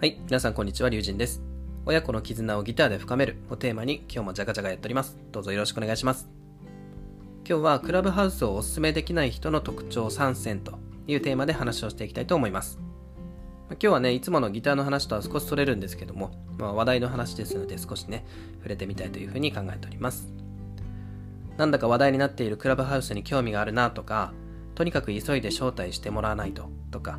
はい、皆さんこんにちは、りゅうじんです。親子の絆をギターで深めるをテーマに今日もジャカジャカやっております。どうぞよろしくお願いします。今日はクラブハウスをおすすめできない人の特徴3選というテーマで話をしていきたいと思います。今日はね、いつものギターの話とは少しそれるんですけども、まあ、話題の話ですので少しね、触れてみたいというふうに考えております。なんだか話題になっているクラブハウスに興味があるなとか、とにかく急いで招待してもらわないととか、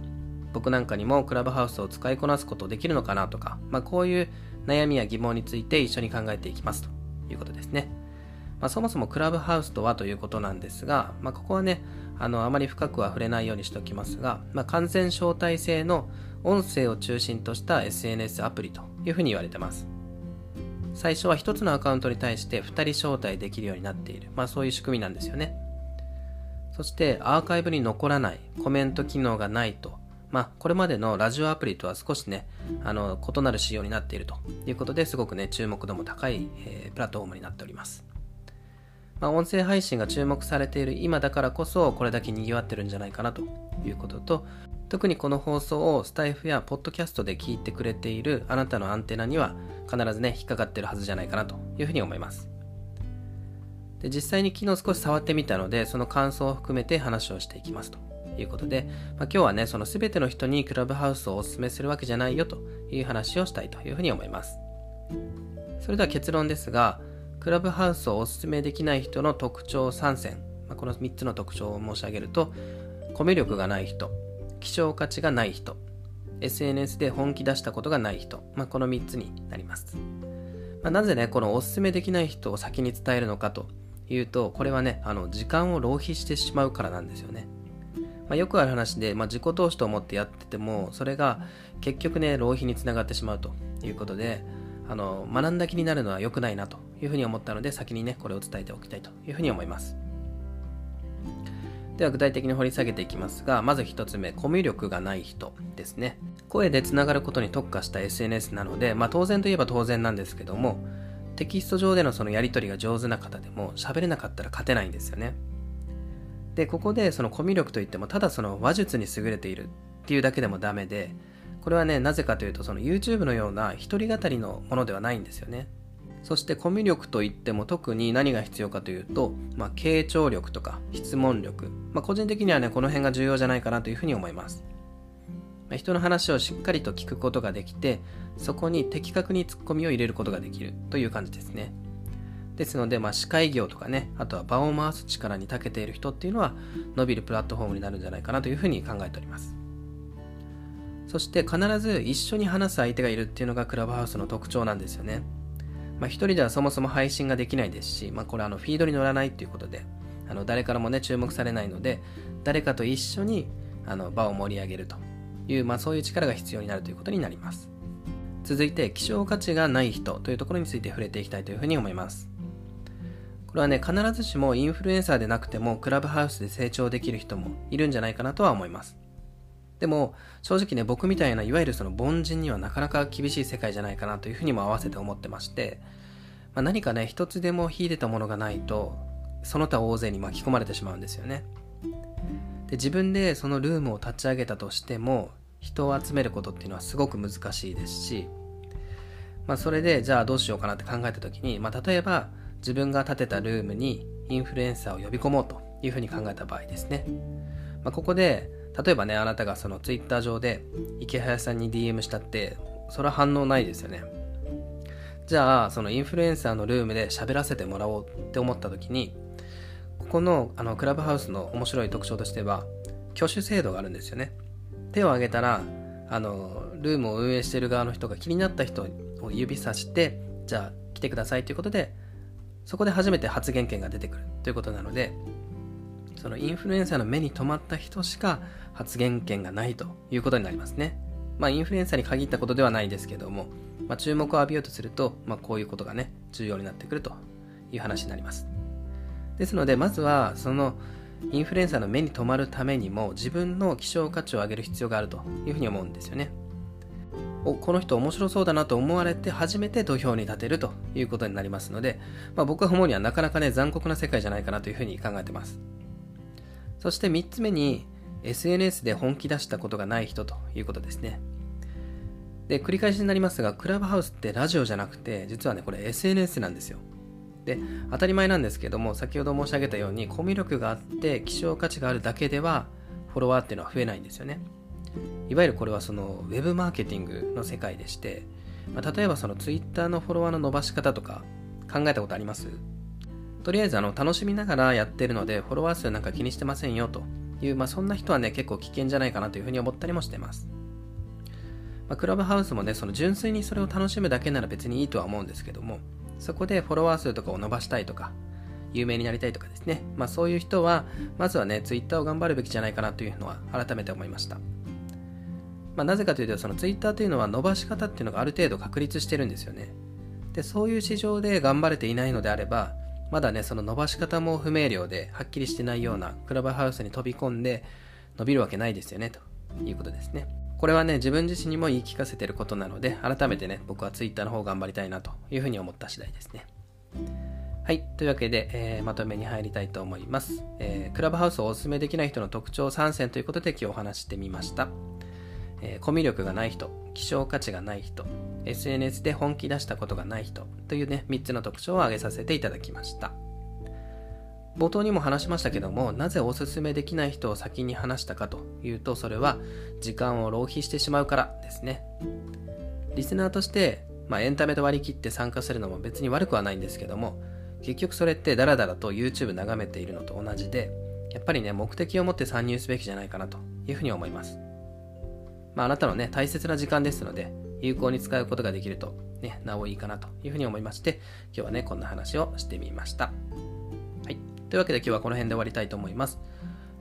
僕なんかにもクラブハウスを使いこなすことできるのかなとか、まあ、こういう悩みや疑問について一緒に考えていきますということですね。まあ、そもそもクラブハウスとはということなんですが、まあ、ここはね、あの、あまり深くは触れないようにしておきますが、まあ、完全招待制の音声を中心とした SNS アプリというふうに言われてます。最初は1つのアカウントに対して2人招待できるようになっている。まあそういう仕組みなんですよね。そしてアーカイブに残らないコメント機能がないとまあ、これまでのラジオアプリとは少しね、あの、異なる仕様になっているということですごくね、注目度も高い、えー、プラットフォームになっております。まあ、音声配信が注目されている今だからこそ、これだけ賑わってるんじゃないかなということと、特にこの放送をスタイフやポッドキャストで聞いてくれているあなたのアンテナには必ずね、引っかかってるはずじゃないかなというふうに思います。で実際に昨日少し触ってみたので、その感想を含めて話をしていきますと。いうことで、まあ、今日はね、その全ての人にクラブハウスをお勧めするわけじゃないよという話をしたいというふうに思います。それでは結論ですが、クラブハウスをお勧めできない人の特徴3選、まあ、この3つの特徴を申し上げると、コミュ力がない人、希少価値がない人、SNS で本気出したことがない人、まあ、この3つになります。まあ、なぜね、このおすすめできない人を先に伝えるのかというと、これはね、あの時間を浪費してしまうからなんですよね。まあ、よくある話で、まあ、自己投資と思ってやっててもそれが結局ね浪費につながってしまうということであの学んだ気になるのは良くないなというふうに思ったので先にねこれを伝えておきたいというふうに思います。では具体的に掘り下げていきますがまず1つ目コミュ力がない人ですね。声でつながることに特化した SNS なので、まあ、当然といえば当然なんですけどもテキスト上でのそのやり取りが上手な方でも喋れなかったら勝てないんですよね。でここでそのコミュ力といってもただその話術に優れているっていうだけでもダメでこれはねなぜかというとその YouTube のような一人語りのものではないんですよね。そしてコミュ力といっても特に何が必要かというと、まあ、傾聴力とか質問力、まあ、個人的にはねこの辺が重要じゃないかなというふうに思います、ま、人の話をしっかりと聞くことができてそこに的確にツッコミを入れることができるという感じですね。ですので、まあ、司会業とかね、あとは場を回す力に長けている人っていうのは、伸びるプラットフォームになるんじゃないかなというふうに考えております。そして必ず一緒に話す相手がいるっていうのがクラブハウスの特徴なんですよね。まあ、一人ではそもそも配信ができないですし、まあ、これあのフィードに乗らないっていうことで、あの誰からもね注目されないので、誰かと一緒にあの場を盛り上げるという、まあ、そういう力が必要になるということになります。続いて希少価値がない人というところについて触れていきたいというふうに思います。これはね、必ずしもインフルエンサーでなくても、クラブハウスで成長できる人もいるんじゃないかなとは思います。でも、正直ね、僕みたいな、いわゆるその凡人にはなかなか厳しい世界じゃないかなというふうにも合わせて思ってまして、まあ、何かね、一つでも秀でたものがないと、その他大勢に巻き込まれてしまうんですよね。で自分でそのルームを立ち上げたとしても、人を集めることっていうのはすごく難しいですし、まあ、それでじゃあどうしようかなって考えた時に、まあ、例えば自分が建てたルームにインフルエンサーを呼び込もうというふうに考えた場合ですね。まあ、ここで、例えばね、あなたがそのツイッター上で池早さんに DM したって、それは反応ないですよね。じゃあ、そのインフルエンサーのルームで喋らせてもらおうって思った時に、ここのあのクラブハウスの面白い特徴としては、挙手制度があるんですよね。手を挙げたら、あの、ルームを運営している側の人が気になった人を指さして、じゃあ来てくださいということで、そこで初めて発言権が出てくるということなのでそのインフルエンサーの目に留まった人しか発言権がないということになりますね。まあ、インフルエンサーに限ったことではないですけども、まあ、注目を浴びようとすると、まあ、こういうことがね、重要になってくるという話になります。ですので、まずは、そのインフルエンサーの目に留まるためにも、自分の希少価値を上げる必要があるというふうに思うんですよね。おこの人面白そうだなと思われて初めて土俵に立てるということになりますので、まあ、僕は思うにはなかなかね残酷な世界じゃないかなというふうに考えてますそして3つ目に SNS で本気出したことがない人ということですねで、繰り返しになりますが、クラブハウスってラジオじゃなくて、実はね、これ SNS なんですよ。で、当たり前なんですけども、先ほど申し上げたように、コミュ力があって、希少価値があるだけでは、フォロワーっていうのは増えないんですよね。いわゆるこれはその、ウェブマーケティングの世界でして、まあ、例えばその Twitter のフォロワーの伸ばし方とか、考えたことあります？とりあえずあの楽しみながらやってるのでフォロワー数なんか気にしてませんよという、まあ、そんな人はね結構危険じゃないかなというふうに思ったりもしてます。まあ、クラブハウスもねその純粋にそれを楽しむだけなら別にいいとは思うんですけどもそこでフォロワー数とかを伸ばしたいとか有名になりたいとかですね、まあ、そういう人はまずはね Twitter を頑張るべきじゃないかなというのは改めて思いました。まあ、なぜかというとその Twitter というのは伸ばし方っていうのがある程度確立してるんですよね。でそういう市場で頑張れていないのであればまだねその伸ばし方も不明瞭ではっきりしてないようなクラブハウスに飛び込んで伸びるわけないですよねということですね。これはね自分自身にも言い聞かせてることなので改めてね僕は Twitter の方頑張りたいなというふうに思った次第ですね。はいというわけで、えー、まとめに入りたいと思います、えー、クラブハウスをお勧めできない人の特徴3選ということで今日お話してみました。え、コミュ力がない人、希少価値がない人、SNS で本気出したことがない人というね、3つの特徴を挙げさせていただきました。冒頭にも話しましたけども、なぜおすすめできない人を先に話したかというと、それは時間を浪費してしまうからですね。リスナーとして、まあ、エンタメと割り切って参加するのも別に悪くはないんですけども、結局それってダラダラと YouTube 眺めているのと同じで、やっぱりね、目的を持って参入すべきじゃないかなというふうに思います。まあ、あなたのね、大切な時間ですので、有効に使うことができると、ね、なおいいかなというふうに思いまして、今日はね、こんな話をしてみました。はい。というわけで今日はこの辺で終わりたいと思います。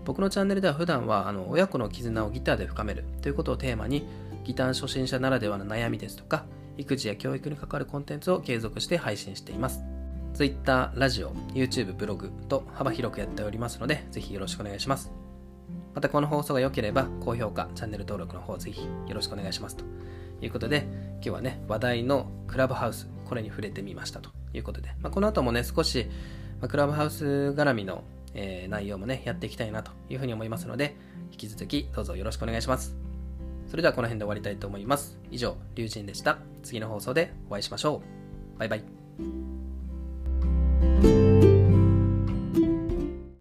僕のチャンネルでは普段は、あの、親子の絆をギターで深めるということをテーマに、ギター初心者ならではの悩みですとか、育児や教育に関わるコンテンツを継続して配信しています。Twitter、ラジオ、YouTube、ブログと幅広くやっておりますので、ぜひよろしくお願いします。またこの放送が良ければ、高評価、チャンネル登録の方ぜひよろしくお願いしますということで、今日はね、話題のクラブハウス、これに触れてみましたということで、まあ、この後もね、少し、ま、クラブハウス絡みの、えー、内容もね、やっていきたいなというふうに思いますので、引き続きどうぞよろしくお願いします。それではこの辺で終わりたいと思います。以上、龍神でした。次の放送でお会いしましょう。バイバイ。